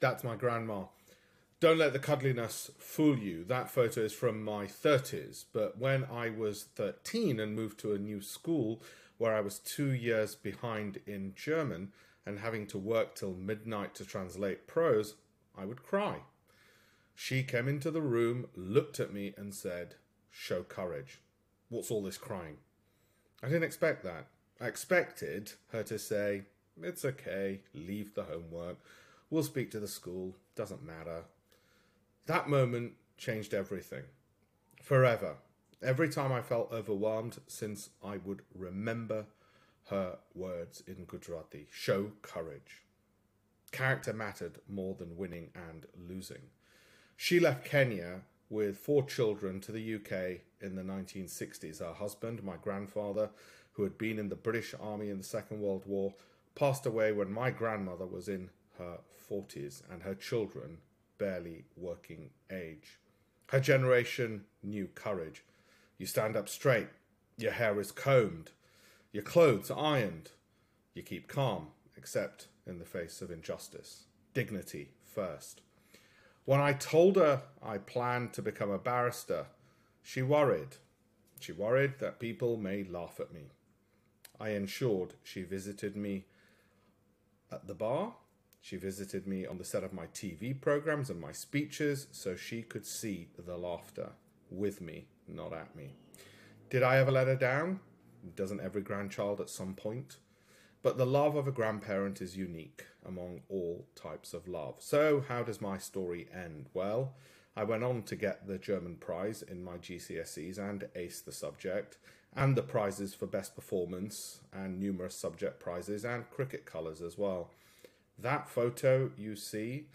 That's my grandma. Don't let the cuddliness fool you. That photo is from my 30s, but when I was 13 and moved to a new school where I was two years behind in German and having to work till midnight to translate prose, I would cry. She came into the room, looked at me, and said, Show courage. What's all this crying? I didn't expect that. I expected her to say, It's okay, leave the homework, we'll speak to the school, doesn't matter. That moment changed everything. Forever. Every time I felt overwhelmed, since I would remember her words in Gujarati show courage. Character mattered more than winning and losing. She left Kenya with four children to the UK in the 1960s. Her husband, my grandfather, who had been in the British Army in the Second World War, passed away when my grandmother was in her 40s and her children barely working age. Her generation knew courage. You stand up straight, your hair is combed, your clothes are ironed, you keep calm, except in the face of injustice. Dignity first. When I told her I planned to become a barrister, she worried. She worried that people may laugh at me. I ensured she visited me at the bar. She visited me on the set of my TV programs and my speeches so she could see the laughter with me, not at me. Did I ever let her down? Doesn't every grandchild at some point? But the love of a grandparent is unique among all types of love. So, how does my story end? Well, I went on to get the German prize in my GCSEs and ace the subject, and the prizes for best performance, and numerous subject prizes, and cricket colours as well. That photo you see,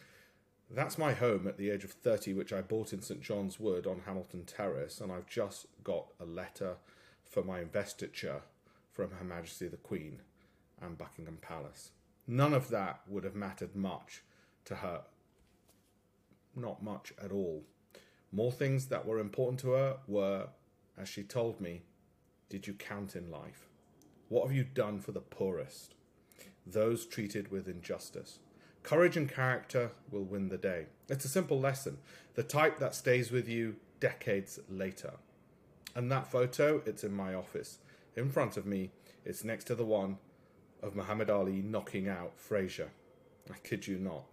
that's my home at the age of 30, which I bought in St John's Wood on Hamilton Terrace, and I've just got a letter for my investiture from Her Majesty the Queen and Buckingham Palace. None of that would have mattered much to her not much at all. More things that were important to her were, as she told me, did you count in life? What have you done for the poorest? Those treated with injustice. Courage and character will win the day. It's a simple lesson, the type that stays with you decades later. And that photo, it's in my office. In front of me, it's next to the one of Muhammad Ali knocking out Frazier. I kid you not.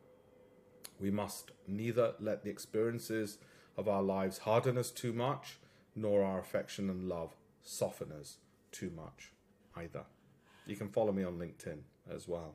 We must neither let the experiences of our lives harden us too much, nor our affection and love soften us too much either. You can follow me on LinkedIn as well.